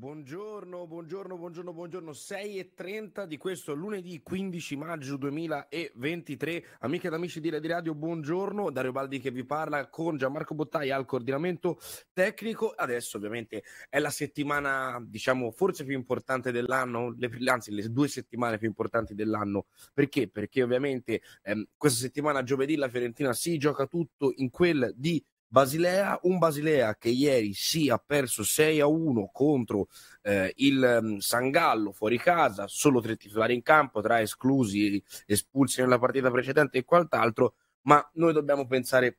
Buongiorno, buongiorno, buongiorno, buongiorno. 6 e 30 di questo lunedì 15 maggio 2023. Amiche ed amici di Radio Radio, buongiorno. Dario Baldi che vi parla con Gianmarco Bottai al coordinamento tecnico. Adesso ovviamente è la settimana, diciamo, forse più importante dell'anno, le, anzi le due settimane più importanti dell'anno. Perché? Perché ovviamente ehm, questa settimana giovedì la Fiorentina si gioca tutto in quel di Basilea, un Basilea che ieri si è perso 6 a 1 contro eh, il um, Sangallo fuori casa, solo tre titolari in campo, tra esclusi, espulsi nella partita precedente e quant'altro, ma noi dobbiamo pensare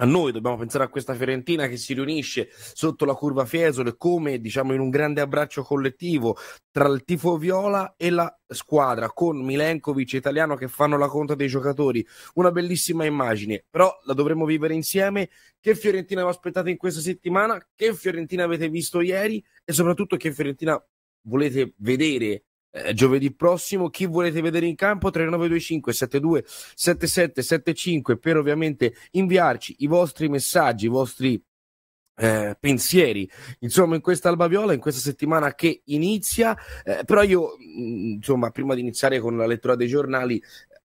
a noi dobbiamo pensare a questa Fiorentina che si riunisce sotto la curva Fiesole come diciamo in un grande abbraccio collettivo tra il tifo viola e la squadra con Milenkovic italiano che fanno la conta dei giocatori. Una bellissima immagine. Però la dovremo vivere insieme. Che Fiorentina vi aspettate in questa settimana? Che Fiorentina avete visto ieri? E soprattutto che Fiorentina volete vedere eh, giovedì prossimo. Chi volete vedere in campo? 3925 72 77 75 per ovviamente inviarci i vostri messaggi, i vostri eh, pensieri insomma in questa Alba Viola in questa settimana che inizia eh, però io mm, insomma prima di iniziare con la lettura dei giornali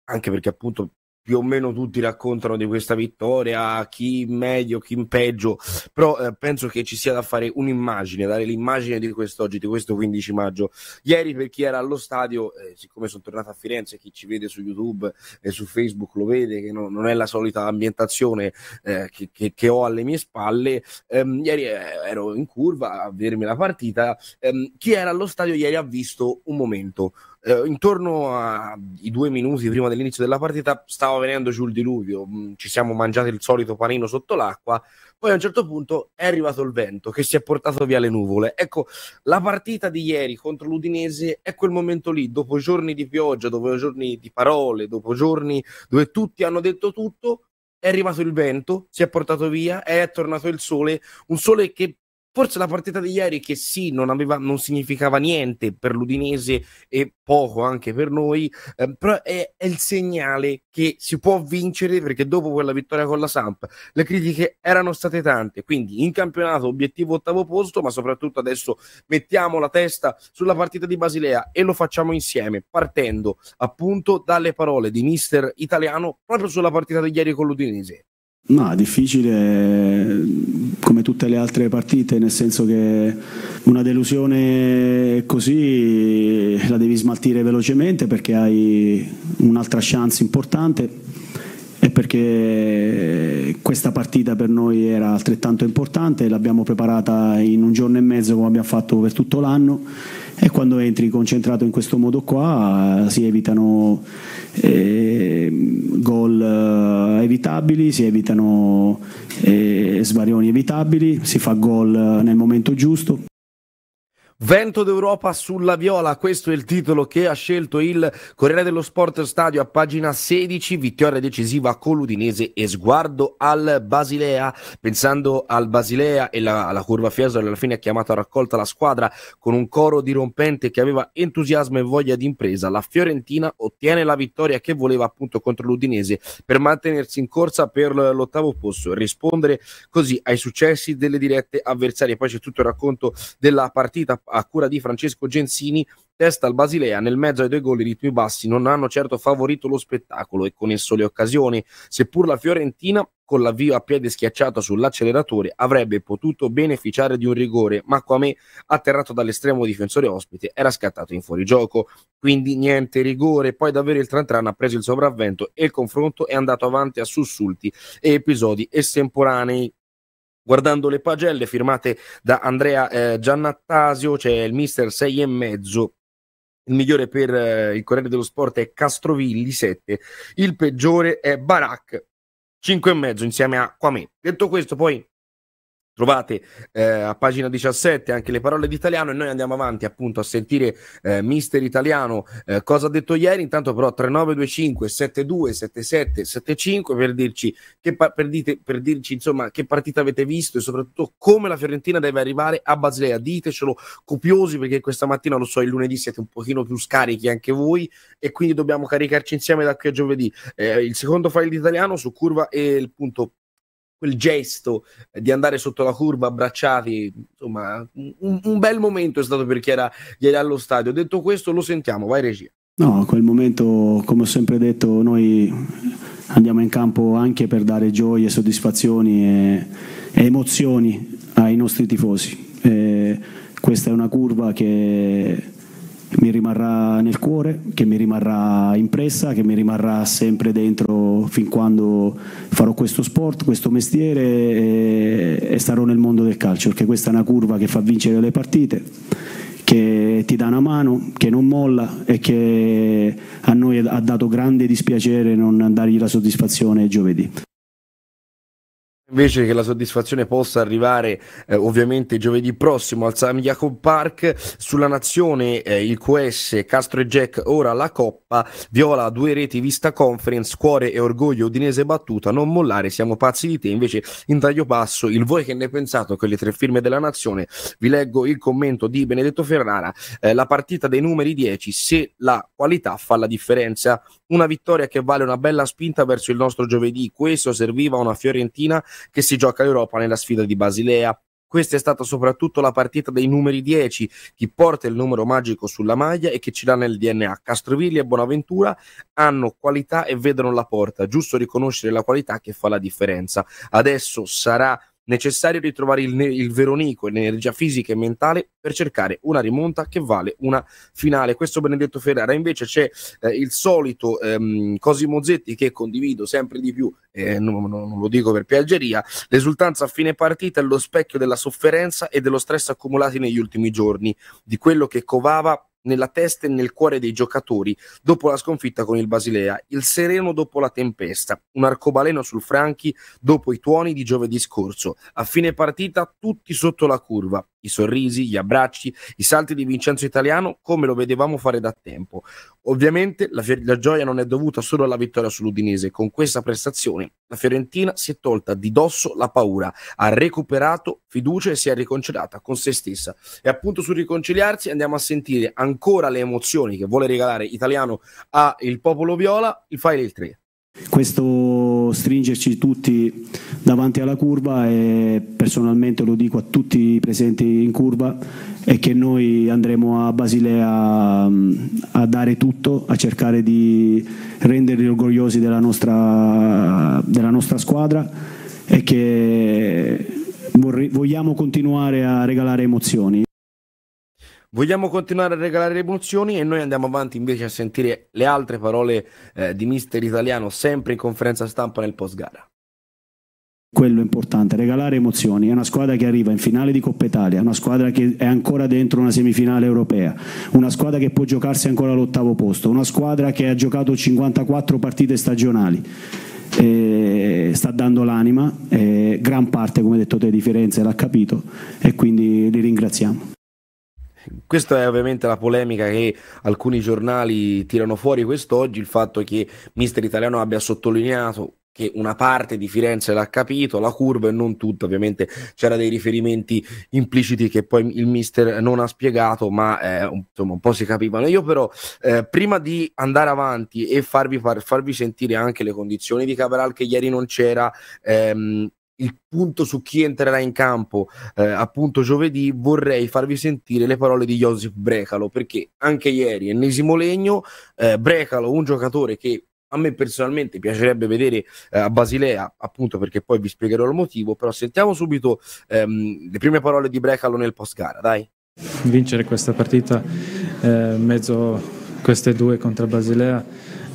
anche perché appunto più o meno tutti raccontano di questa vittoria, chi in meglio, chi in peggio, però eh, penso che ci sia da fare un'immagine, dare l'immagine di quest'oggi, di questo 15 maggio. Ieri per chi era allo stadio, eh, siccome sono tornato a Firenze, chi ci vede su YouTube e su Facebook lo vede che no, non è la solita ambientazione eh, che, che, che, ho alle mie spalle, ehm, ieri eh, ero in curva a vedermi la partita, ehm, chi era allo stadio ieri ha visto un momento eh, intorno ai due minuti prima dell'inizio della partita stava venendo giù il diluvio, mm, ci siamo mangiati il solito panino sotto l'acqua, poi a un certo punto è arrivato il vento che si è portato via le nuvole. Ecco, la partita di ieri contro l'Udinese è quel momento lì, dopo giorni di pioggia, dopo giorni di parole, dopo giorni dove tutti hanno detto tutto, è arrivato il vento, si è portato via, è tornato il sole, un sole che Forse la partita di ieri, che sì, non, aveva, non significava niente per l'Udinese e poco anche per noi, eh, però è, è, il segnale che si può vincere perché dopo quella vittoria con la Samp le critiche erano state tante. Quindi in campionato obiettivo ottavo posto, ma soprattutto adesso mettiamo la testa sulla partita di Basilea e lo facciamo insieme, partendo appunto dalle parole di mister italiano proprio sulla partita di ieri con l'Udinese. È difficile come tutte le altre partite, nel senso che una delusione così la devi smaltire velocemente perché hai un'altra chance importante e perché questa partita per noi era altrettanto importante, l'abbiamo preparata in un giorno e mezzo come abbiamo fatto per tutto l'anno e quando entri concentrato in questo modo qua si evitano eh, gol eh, evitabili, si evitano eh, svarioni evitabili, si fa gol nel momento giusto. Vento d'Europa sulla viola, questo è il titolo che ha scelto il Corriere dello Sport Stadio a pagina 16, vittoria decisiva con l'Udinese e sguardo al Basilea, pensando al Basilea e la, la curva Fiesole alla fine ha chiamato a raccolta la squadra con un coro dirompente che aveva entusiasmo e voglia di impresa, la Fiorentina ottiene la vittoria che voleva appunto contro l'Udinese per mantenersi in corsa per l'ottavo posto. Rispondere così ai successi delle dirette avversarie, poi c'è tutto il racconto della partita a cura di Francesco Gensini, testa al Basilea nel mezzo ai due gol i ritmi bassi non hanno certo favorito lo spettacolo e con esso le occasioni, seppur la Fiorentina con l'avvio a piede schiacciato sull'acceleratore avrebbe potuto beneficiare di un rigore, ma come atterrato dall'estremo difensore ospite era scattato in fuorigioco, quindi niente rigore, poi davvero il Trantran ha preso il sopravvento e il confronto è andato avanti a sussulti e episodi estemporanei guardando le pagelle firmate da Andrea eh, Giannattasio, c'è il mister 6 e mezzo. Il migliore per eh, il Corriere dello Sport è Castrovilli 7, il peggiore è Barak 5 e mezzo insieme a Quame. Detto questo, poi Trovate eh, a pagina 17 anche le parole d'italiano e noi andiamo avanti appunto a sentire eh, Mister Italiano eh, cosa ha detto ieri. Intanto però 3925 7277 75 per dirci che pa- per, dite, per dirci insomma che partita avete visto e soprattutto come la Fiorentina deve arrivare a Basilea. Ditecelo copiosi perché questa mattina lo so il lunedì siete un pochino più scarichi anche voi e quindi dobbiamo caricarci insieme da qui a giovedì. Eh, il secondo file d'italiano su curva e il punto quel gesto di andare sotto la curva abbracciati, insomma, un, un bel momento è stato per chi era ieri allo stadio. Detto questo, lo sentiamo, vai regia. No, a quel momento, come ho sempre detto, noi andiamo in campo anche per dare gioie, soddisfazioni e, e emozioni ai nostri tifosi. E questa è una curva che mi rimarrà nel cuore, che mi rimarrà impressa, che mi rimarrà sempre dentro fin quando farò questo sport, questo mestiere e, e starò nel mondo del calcio, perché questa è una curva che fa vincere le partite, che ti dà una mano, che non molla e che a noi ha dato grande dispiacere non dargli la soddisfazione giovedì invece che la soddisfazione possa arrivare eh, ovviamente giovedì prossimo al San Jacob Park sulla nazione eh, il QS Castro e Jack ora la Coppa Viola due reti vista conference cuore e orgoglio udinese battuta non mollare siamo pazzi di te. Invece in taglio passo il voi che ne pensate con le tre firme della nazione? Vi leggo il commento di Benedetto Ferrara eh, la partita dei numeri 10 se la qualità fa la differenza una vittoria che vale una bella spinta verso il nostro giovedì questo serviva a una Fiorentina che si gioca l'Europa nella sfida di Basilea. Questa è stata soprattutto la partita dei numeri 10, chi porta il numero magico sulla maglia e che ce l'ha nel DNA. Castrovilli e Bonaventura hanno qualità e vedono la porta, giusto riconoscere la qualità che fa la differenza. Adesso sarà necessario ritrovare il, il veronico e l'energia fisica e mentale per cercare una rimonta che vale una finale. Questo Benedetto Ferrara. Invece c'è eh, il solito ehm, Cosimo Zetti che condivido sempre di più, eh, non, non, lo dico per piaggeria, l'esultanza a fine partita è lo specchio della sofferenza e dello stress accumulati negli ultimi giorni, di quello che covava nella testa e nel cuore dei giocatori dopo la sconfitta con il Basilea, il sereno dopo la tempesta, un arcobaleno sul Franchi dopo i tuoni di giovedì scorso. A fine partita tutti sotto la curva, i sorrisi, gli abbracci, i salti di Vincenzo Italiano come lo vedevamo fare da tempo. Ovviamente la, la gioia non è dovuta solo alla vittoria sull'Udinese, con questa prestazione la Fiorentina si è tolta di dosso la paura, ha recuperato fiducia e si è riconciliata con se stessa. E appunto sul riconciliarsi andiamo a sentire ancora le emozioni che vuole regalare Italiano al popolo viola, il file il 3 questo stringerci tutti davanti alla curva e personalmente lo dico a tutti i presenti in curva è che noi andremo a Basilea a dare tutto, a cercare di renderli orgogliosi della nostra, della nostra squadra e che vogliamo continuare a regalare emozioni. Vogliamo continuare a regalare le emozioni e noi andiamo avanti invece a sentire le altre parole eh, di mister italiano sempre in conferenza stampa nel post gara. Quello è importante, regalare emozioni. È una squadra che arriva in finale di Coppa Italia, una squadra che è ancora dentro una semifinale europea, una squadra che può giocarsi ancora all'ottavo posto, una squadra che ha giocato 54 partite stagionali. Eh, sta dando l'anima, eh, gran parte, come detto te, di Firenze l'ha capito e quindi li ringraziamo. Questa è ovviamente la polemica che alcuni giornali tirano fuori quest'oggi, il fatto che Mister Italiano abbia sottolineato che una parte di Firenze l'ha capito, la curva e non tutta, ovviamente c'era dei riferimenti impliciti che poi il mister non ha spiegato, ma eh, insomma un po' si capivano. Io però eh, prima di andare avanti e farvi, far, farvi, sentire anche le condizioni di Cabral che ieri non c'era, ehm, il punto su chi entrerà in campo eh, appunto giovedì vorrei farvi sentire le parole di Josip Brecalo perché anche ieri ennesimo legno eh, Brecalo un giocatore che a me personalmente piacerebbe vedere eh, a Basilea appunto perché poi vi spiegherò il motivo però sentiamo subito ehm, le prime parole di Brecalo nel post gara dai. Vincere questa partita eh, mezzo queste due contro Basilea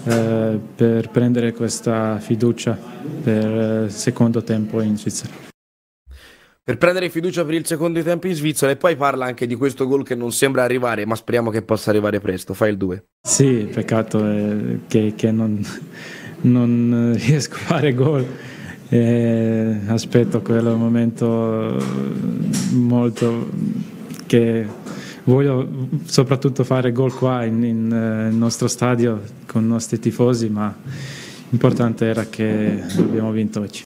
eh, per prendere questa fiducia per il eh, secondo tempo in Svizzera. Per prendere fiducia per il secondo tempo in Svizzera e poi parla anche di questo gol che non sembra arrivare, ma speriamo che possa arrivare presto. Fai il 2. Sì, peccato eh, che, che non, non, riesco a fare gol. Eh, aspetto quel momento molto che voglio soprattutto fare gol qua in, in, eh, nel nostro stadio con i nostri tifosi, ma l'importante era che abbiamo vinto oggi.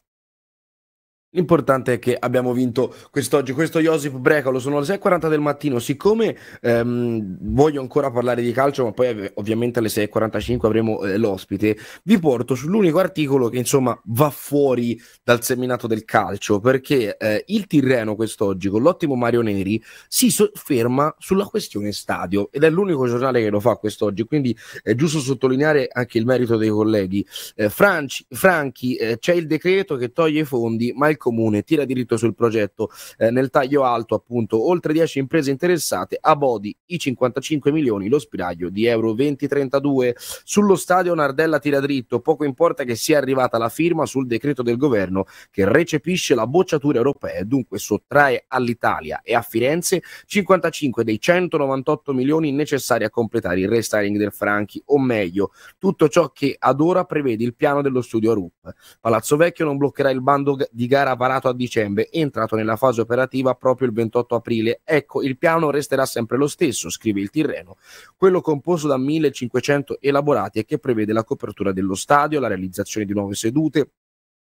L'importante è che abbiamo vinto quest'oggi. Questo Josip Brecalo sono le 6.40 del mattino. Siccome ehm, voglio ancora parlare di calcio, ma poi ovviamente alle 6.45 avremo eh, l'ospite, vi porto sull'unico articolo che insomma va fuori dal seminato del calcio, perché eh, il Tirreno quest'oggi con l'ottimo Mario Neri si sofferma sulla questione stadio ed è l'unico giornale che lo fa quest'oggi, quindi è giusto sottolineare anche il merito dei colleghi. Eh, Franci, Franchi, eh, c'è il decreto che toglie i fondi, ma il comune tira diritto sul progetto eh, nel taglio alto appunto oltre 10 imprese interessate a Bodi i 55 milioni lo spiraglio di euro 2032 sullo stadio Nardella tira dritto poco importa che sia arrivata la firma sul decreto del governo che recepisce la bocciatura europea e dunque sottrae all'Italia e a Firenze 55 dei 198 milioni necessari a completare il restyling del Franchi o meglio tutto ciò che ad ora prevede il piano dello studio RUP Palazzo Vecchio non bloccherà il bando di gara varato a dicembre e entrato nella fase operativa proprio il 28 aprile. Ecco, il piano resterà sempre lo stesso, scrive il Tirreno, quello composto da 1500 elaborati e che prevede la copertura dello stadio, la realizzazione di nuove sedute,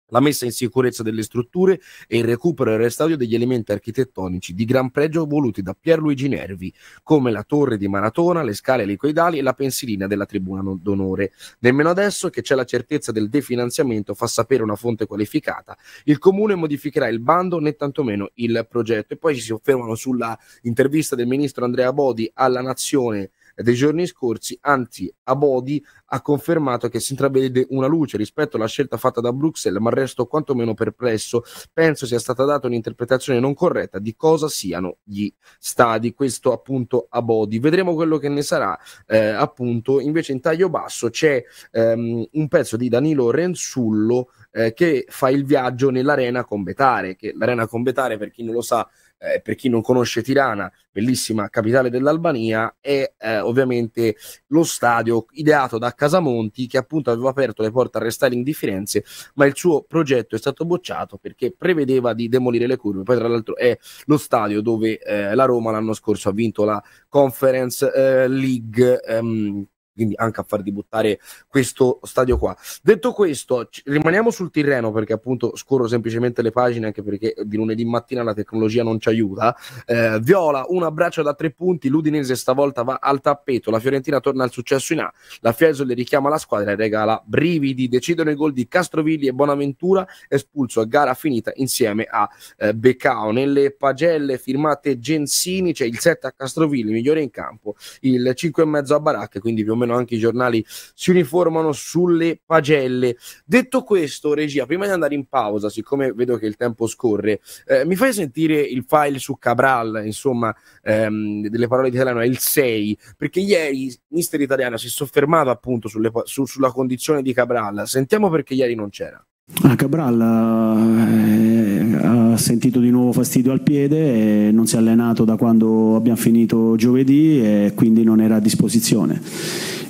la messa in sicurezza delle strutture e il recupero e il restauro degli elementi architettonici di gran pregio voluti da Pierluigi Nervi, come la torre di Maratona, le scale elicoidali e la pensilina della tribuna d'onore. Nemmeno adesso che c'è la certezza del definanziamento fa sapere una fonte qualificata, il comune modificherà il bando né tantomeno il progetto. E poi si soffermano sulla intervista del ministro Andrea Bodi alla Nazione dei giorni scorsi, anzi Abodi ha confermato che si intravede una luce rispetto alla scelta fatta da Bruxelles, ma resto quantomeno perplesso. Penso sia stata data un'interpretazione non corretta di cosa siano gli stadi. Questo appunto Abodi. Vedremo quello che ne sarà. Eh, appunto, invece in taglio basso c'è ehm, un pezzo di Danilo Rensullo eh, che fa il viaggio nell'arena con Betare, che l'arena con Betare, per chi non lo sa, eh, per chi non conosce Tirana, bellissima capitale dell'Albania, è eh, ovviamente lo stadio ideato da Casamonti che appunto aveva aperto le porte al restyling di Firenze, ma il suo progetto è stato bocciato perché prevedeva di demolire le curve. Poi tra l'altro è lo stadio dove eh, la Roma l'anno scorso ha vinto la Conference eh, League ehm, quindi anche a far debuttare questo stadio qua. Detto questo, rimaniamo sul Tirreno perché appunto scorro semplicemente le pagine anche perché di lunedì mattina la tecnologia non ci aiuta. Eh, Viola, un abbraccio da tre punti, l'Udinese stavolta va al tappeto, la Fiorentina torna al successo in A, la Fiesole richiama la squadra e regala brividi, decidono i gol di Castrovilli e Bonaventura, espulso a gara finita insieme a eh, Beccao. Nelle pagelle firmate Gensini c'è il 7 a Castrovilli, migliore in campo, il 5 e mezzo a Baracche, quindi più o meno meno anche i giornali si uniformano sulle pagelle. Detto questo, regia, prima di andare in pausa, siccome vedo che il tempo scorre, eh, mi fai sentire il file su Cabral, insomma, ehm, delle parole di italiano, è il 6, perché ieri Mister Italiano si soffermava appunto sulle, su, sulla condizione di Cabral. Sentiamo perché ieri non c'era. Ah, Cabral eh, ha sentito di nuovo fastidio al piede non si è allenato da quando abbiamo finito giovedì e quindi non era a disposizione.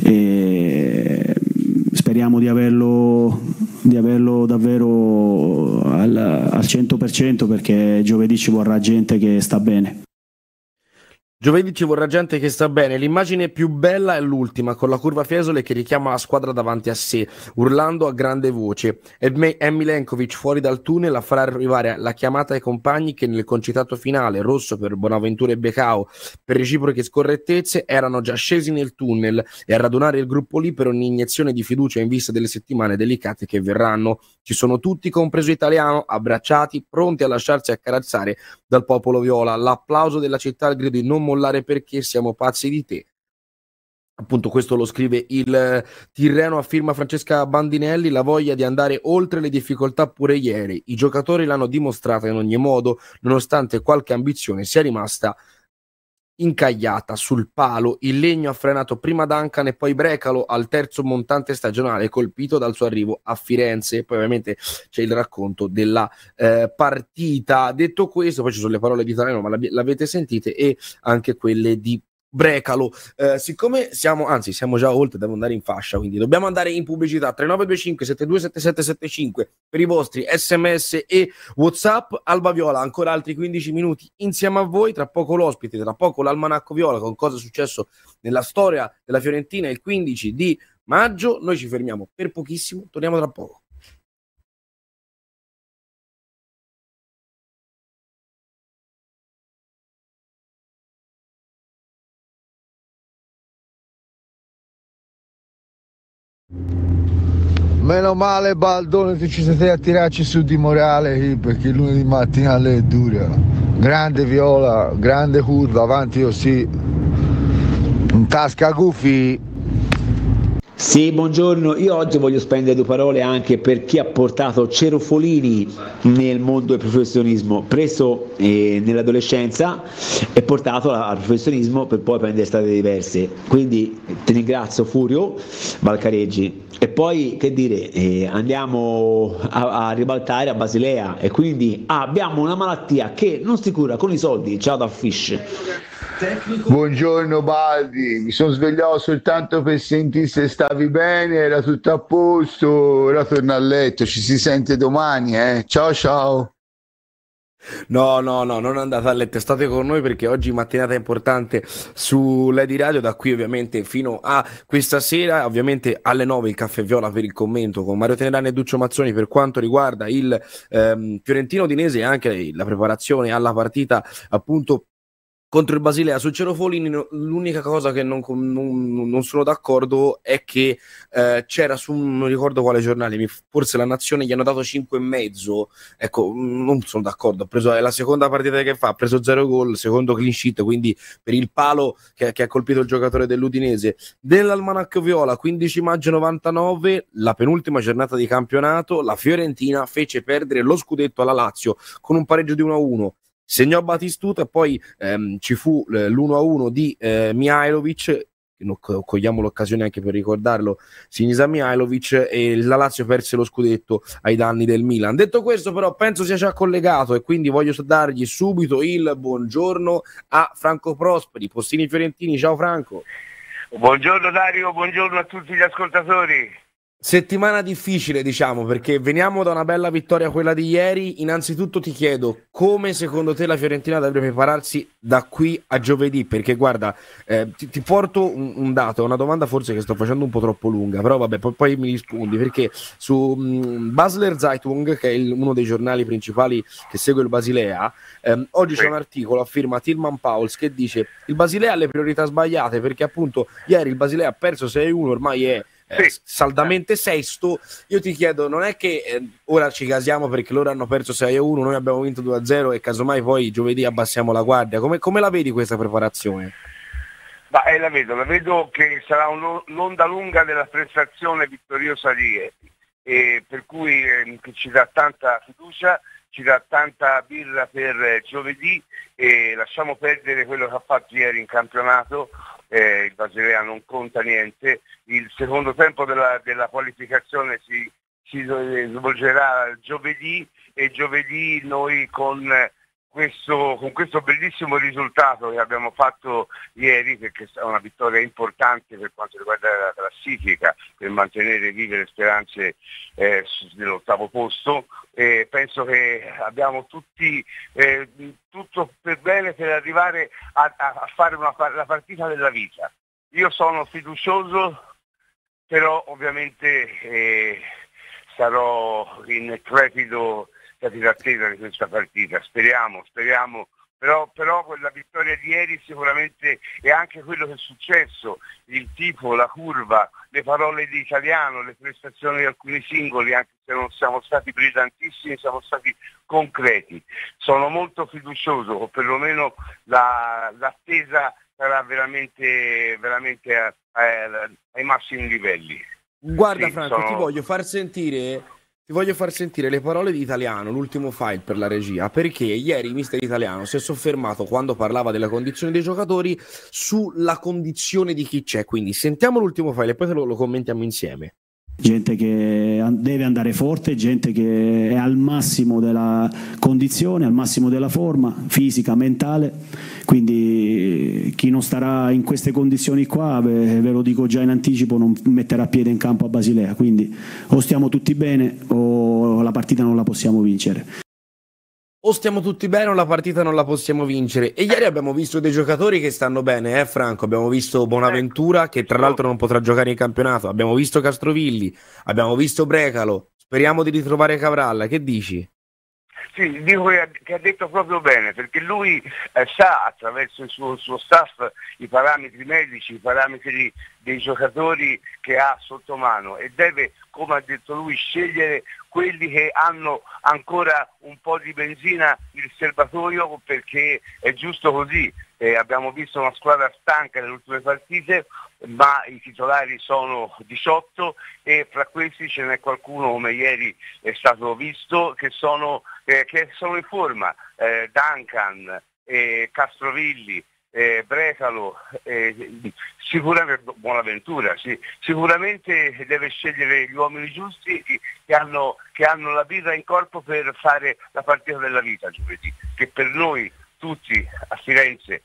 E speriamo di averlo, di averlo davvero al, al 100% perché giovedì ci vorrà gente che sta bene. Giovedì ci vorrà gente che sta bene. L'immagine più bella è l'ultima, con la curva Fiesole che richiama la squadra davanti a sé, urlando a grande voce. È Milenkovic fuori dal tunnel a far arrivare la chiamata ai compagni che nel concitato finale, rosso per Bonaventura e Becao, per reciproche scorrettezze, erano già scesi nel tunnel e a radunare il gruppo lì per un'iniezione di fiducia in vista delle settimane delicate che verranno. Ci sono tutti, compreso italiano, abbracciati, pronti a lasciarsi accarezzare dal popolo viola. L'applauso della città al grido di non mollare perché siamo pazzi di te. Appunto, questo lo scrive il Tirreno a firma Francesca Bandinelli. La voglia di andare oltre le difficoltà pure ieri. I giocatori l'hanno dimostrata in ogni modo, nonostante qualche ambizione sia rimasta incagliata sul palo. Il legno ha frenato prima Duncan e poi Brecalo al terzo montante stagionale, colpito dal suo arrivo a Firenze. Poi, ovviamente, c'è il racconto della eh, partita. Detto questo, poi ci sono le parole di Taleno, ma l'avete sentite, e anche quelle di Brecalo. Eh, siccome siamo, anzi, siamo già oltre, devo andare in fascia, quindi dobbiamo andare in pubblicità 3925 727775 per i vostri sms e whatsapp. Alba Viola, ancora altri 15 minuti insieme a voi. Tra poco l'ospite, tra poco l'almanacco Viola con cosa è successo nella storia della Fiorentina il 15 di maggio. Noi ci fermiamo per pochissimo, torniamo tra poco. Meno male Baldone che ci state a tirarci su di morale perché lunedì mattina è dura. Grande viola, grande curva, avanti così. In tasca Gufi. Sì, buongiorno. Io oggi voglio spendere due parole anche per chi ha portato Cerofolini nel mondo del professionismo, preso eh, nell'adolescenza e portato al professionismo per poi prendere strade diverse. Quindi ti ringrazio Furio Valcareggi. E poi che dire, eh, andiamo a, a, ribaltare a Basilea e quindi ah, abbiamo una malattia che non si cura con i soldi. Ciao da Fish. Buongiorno Baldi, mi sono svegliato soltanto per sentire se stavi bene, era tutto a posto, ora torno a letto, ci si sente domani, eh? Ciao ciao. No, no, no, non andate a letto, state con noi perché oggi mattinata importante su Lady Radio, da qui ovviamente fino a questa sera, ovviamente alle 9 il caffè viola per il commento con Mario Tenerani e Duccio Mazzoni per quanto riguarda il ehm, Fiorentino Dinese e anche la preparazione alla partita appunto contro il Basilea su Cerofolini l'unica cosa che non, non, non sono d'accordo è che eh, c'era su non ricordo quale giornale forse la Nazione gli hanno dato 5 e mezzo. Ecco non sono d'accordo. Ha preso, è la seconda partita che fa ha preso 0 gol secondo clean sheet quindi per il palo che, che ha colpito il giocatore dell'Udinese. dell'Almanacco Viola 15 maggio 99 la penultima giornata di campionato la Fiorentina fece perdere lo scudetto alla Lazio con un pareggio di 1-1 segnò Batistuta e poi ehm, ci fu eh, l'1-1 di eh, Mihailovic cogliamo l'occasione anche per ricordarlo Sinisa Mihailovic e la Lazio perse lo scudetto ai danni del Milan. Detto questo però penso sia già collegato e quindi voglio dargli subito il buongiorno a Franco Prosperi. Postini Fiorentini ciao Franco. Buongiorno Dario buongiorno a tutti gli ascoltatori Settimana difficile, diciamo, perché veniamo da una bella vittoria quella di ieri. Innanzitutto ti chiedo come secondo te la Fiorentina dovrebbe prepararsi da qui a giovedì? Perché guarda, eh, ti, ti, porto un, un, dato, una domanda forse che sto facendo un po' troppo lunga, però vabbè, poi, poi mi rispondi perché su mh, mm, Basler Zeitung, che è il, uno dei giornali principali che segue il Basilea, ehm, oggi c'è un articolo a firma Tilman Pauls che dice il Basilea ha le priorità sbagliate perché appunto ieri il Basilea ha perso 6-1, ormai è eh, sì. saldamente sesto. Io ti chiedo, non è che eh, ora ci casiamo perché loro hanno perso 6-1, noi abbiamo vinto 2-0 e casomai poi giovedì abbassiamo la guardia. Come, come la vedi questa preparazione? Ma, eh, la vedo, la vedo che sarà un'onda lunga della prestazione vittoriosa di ieri, e per cui eh, ci dà tanta fiducia, ci dà tanta birra per eh, giovedì e lasciamo perdere quello che ha fatto ieri in campionato, eh, il Basilea non conta niente, il secondo tempo della, della qualificazione si, si, svolgerà giovedì e giovedì noi con questo, con questo bellissimo risultato che abbiamo fatto ieri, perché è una vittoria importante per quanto riguarda la classifica, per mantenere vive le speranze eh, dell'ottavo posto, eh, penso che abbiamo tutti eh, tutto per bene per arrivare a, a fare una, la partita della vita. Io sono fiducioso, però ovviamente eh, sarò in trepido stati d'attesa di questa partita. Speriamo, speriamo. Però, però quella vittoria di ieri sicuramente è anche quello che è successo, il tipo, la curva, le parole di italiano, le prestazioni di alcuni singoli, anche se non siamo stati brillantissimi, siamo stati concreti. Sono molto fiducioso, o perlomeno la, l'attesa sarà veramente, veramente a, a, ai massimi livelli. Guarda sì, Franco, sono... ti voglio far sentire ti voglio far sentire le parole di Italiano, l'ultimo file per la regia, perché ieri mister Italiano si è soffermato quando parlava della condizione dei giocatori sulla condizione di chi c'è. Quindi sentiamo l'ultimo file e poi lo, lo commentiamo insieme gente che deve andare forte, gente che è al massimo della condizione, al massimo della forma fisica, mentale, quindi chi non starà in queste condizioni qua, ve, ve lo dico già in anticipo, non metterà piede in campo a Basilea, quindi o stiamo tutti bene o la partita non la possiamo vincere o stiamo tutti bene o la partita non la possiamo vincere. E ieri abbiamo visto dei giocatori che stanno bene, eh Franco? Abbiamo visto Bonaventura che tra l'altro non potrà giocare in campionato, abbiamo visto Castrovilli, abbiamo visto Brecalo, speriamo di ritrovare Cavralla, che dici? Sì, dico che ha detto proprio bene, perché lui eh, sa attraverso il suo, suo, staff i parametri medici, i parametri dei giocatori che ha sotto mano. E deve, come ha detto lui, scegliere quelli che hanno ancora un po' di benzina nel serbatoio perché è giusto così. Eh, abbiamo visto una squadra stanca nelle ultime partite, ma i titolari sono 18 e fra questi ce n'è qualcuno, come ieri è stato visto, che sono, eh, che sono in forma. Eh, Duncan, Castrovilli, eh, Brecalo, eh, sicuramente Buonaventura, sì, sicuramente deve scegliere gli uomini giusti che hanno, che hanno la vita in corpo per fare la partita della vita giovedì, che per noi tutti a Firenze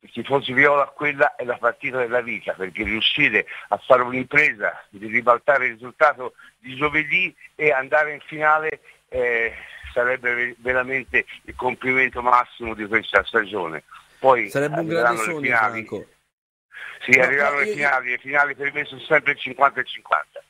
i tifosi viola quella è la partita della vita, perché riuscire a fare un'impresa di ribaltare il risultato di giovedì e andare in finale eh, sarebbe veramente il complimento massimo di questa stagione. Poi sarebbe un grande sogno, finali. Franco. Sì, no, arriveranno le finali, le finali per me sono sempre il 50 e 50.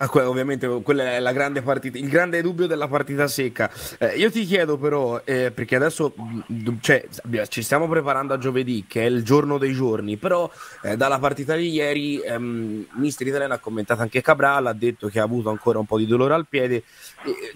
Ah, que- ovviamente quella è la grande partita, il grande dubbio della partita secca. Eh, io ti chiedo però, eh, perché adesso mm, cioè, ci stiamo preparando a giovedì, che è il giorno dei giorni, però eh, dalla partita di ieri ehm, Mister Italiano ha commentato anche Cabral, ha detto che ha avuto ancora un po' di dolore al piede.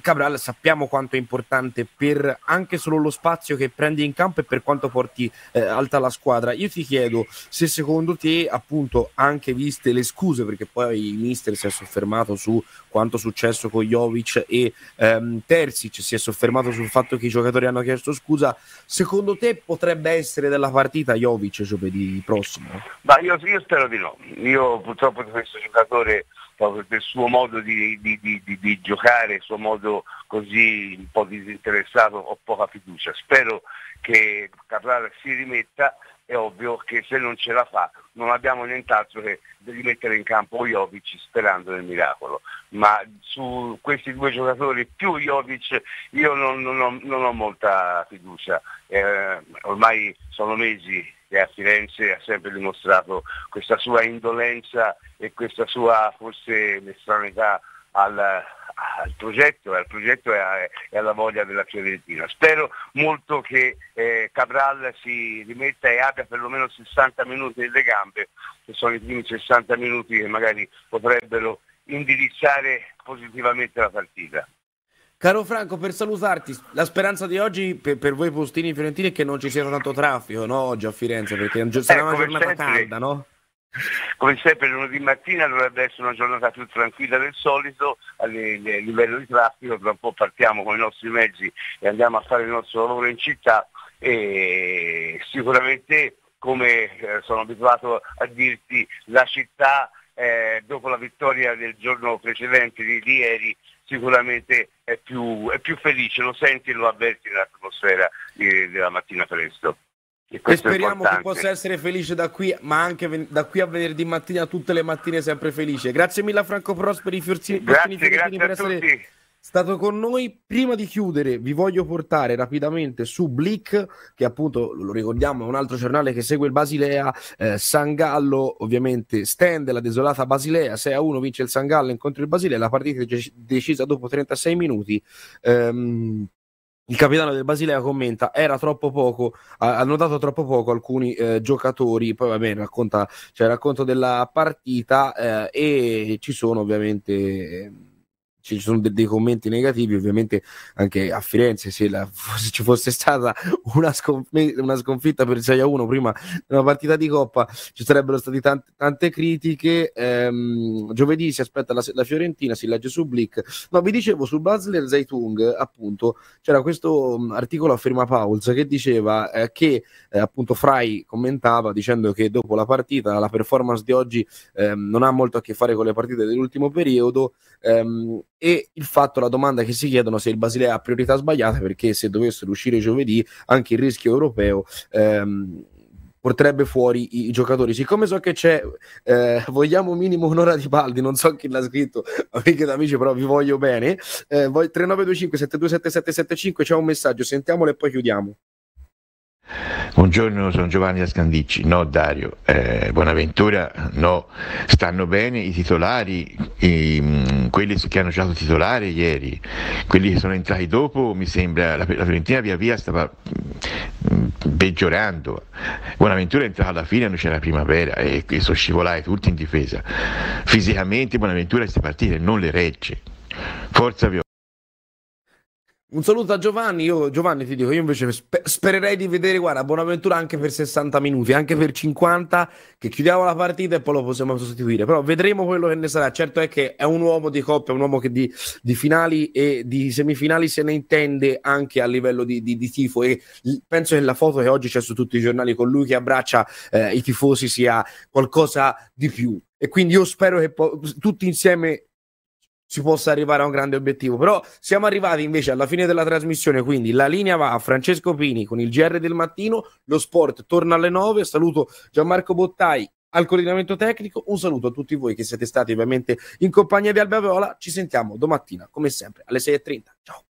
Cabral sappiamo quanto è importante per anche solo lo spazio che prendi in campo e per quanto porti eh, alta la squadra. Io ti chiedo se secondo te, appunto, anche viste le scuse, perché poi il Mister si è soffermato soffermato su quanto successo con Jovic e ehm, Terzic, si è soffermato sul fatto che i giocatori hanno chiesto scusa. Secondo te potrebbe essere della partita Jovic giovedì prossimo? Ma io, io spero di no. Io purtroppo questo giocatore proprio per il suo modo di, di, di, di, giocare, il suo modo così un po' disinteressato, ho poca fiducia. Spero che Carrara si rimetta è ovvio che se non ce la fa non abbiamo nient'altro che di mettere in campo Jovic sperando nel miracolo. Ma su questi due giocatori più Jovic io non, non, ho, non ho, molta fiducia. Eh, ormai sono mesi che a Firenze ha sempre dimostrato questa sua indolenza e questa sua forse estranità al, al progetto, al progetto e, e, alla voglia della Fiorentina. Spero molto che eh, Cabral si rimetta e abbia perlomeno 60 minuti nelle gambe, che sono i primi 60 minuti che magari potrebbero indirizzare positivamente la partita. Caro Franco, per salutarti, la speranza di oggi per, per voi postini fiorentini è che non ci sia tanto traffico no? oggi a Firenze, perché sarà eh, una giornata sempre, calda, no? Come sempre lunedì mattina dovrebbe essere una giornata più tranquilla del solito. A livello di traffico, tra un po' partiamo con i nostri mezzi e andiamo a fare il nostro lavoro in città. E sicuramente come eh, sono abituato a dirti la città eh, dopo la vittoria del giorno precedente di, di ieri sicuramente è più, è più, felice, lo senti e lo avverti nell'atmosfera di, della mattina presto. E, e speriamo che possa essere felice da qui, ma anche da qui a venerdì mattina, tutte le mattine sempre felice. Grazie mille a Franco Prosperi, Fiorzini, grazie, grazie per essere tutti. stato con noi. Prima di chiudere, vi voglio portare rapidamente su Blick, che appunto lo ricordiamo, è un altro giornale che segue il Basilea. Eh, San Gallo, ovviamente, stende la desolata Basilea 6 a 1, vince il San Gallo incontro il Basilea. La partita è decisa dopo 36 minuti. Ehm, il capitano del Basilea commenta era troppo poco hanno dato troppo poco alcuni eh, giocatori. Poi vabbè racconta cioè racconto della partita eh, e ci sono ovviamente ci sono de- dei commenti negativi, ovviamente anche a Firenze se, la, se ci fosse stata una, sconf- una, sconfitta per 6 a 1 prima della partita di Coppa ci sarebbero state tante, tante critiche. Ehm, giovedì si aspetta la, la, Fiorentina, si legge su Blick. No, vi dicevo sul Basler Zeitung, appunto, c'era questo um, articolo a firma Pauls che diceva eh, che eh, appunto Fry commentava dicendo che dopo la partita la performance di oggi ehm, non ha molto a che fare con le partite dell'ultimo periodo. Ehm, e il fatto, la domanda che si chiedono se il Basilea ha priorità sbagliate perché se dovessero uscire giovedì anche il rischio europeo ehm, porterebbe fuori i, i, giocatori. Siccome so che c'è, eh, vogliamo minimo un'ora di Baldi, non so chi l'ha scritto, amiche ed amici, però vi voglio bene. Eh, 3925 727775 c'è un messaggio, sentiamolo e poi chiudiamo. Buongiorno, sono Giovanni da Scandicci. No, Dario, eh, Buonaventura, no. Stanno bene i titolari, i, mm, quelli che hanno giocato titolare ieri, quelli che sono entrati dopo, mi sembra, la, la Fiorentina via via stava mm, peggiorando. Buonaventura è entrato alla fine, non c'era primavera e, e sono scivolati tutti in difesa. Fisicamente Buonaventura queste partite non le regge. Forza Viola. Un saluto a Giovanni, io Giovanni ti dico, io invece sper- spererei di vedere, guarda, Buonaventura anche per 60 minuti, anche per 50, che chiudiamo la partita e poi lo possiamo sostituire, però vedremo quello che ne sarà, certo è che è un uomo di coppia, un uomo che di, di finali e di semifinali se ne intende anche a livello di, di, di tifo e penso che la foto che oggi c'è su tutti i giornali con lui che abbraccia eh, i tifosi sia qualcosa di più. E quindi io spero che po- tutti insieme si possa arrivare a un grande obiettivo. Però siamo arrivati invece alla fine della trasmissione, quindi la linea va a Francesco Pini con il GR del mattino, lo sport torna alle 9, saluto Gianmarco Bottai al coordinamento tecnico, un saluto a tutti voi che siete stati ovviamente in compagnia di Alba Viola, ci sentiamo domattina come sempre alle 6.30, ciao!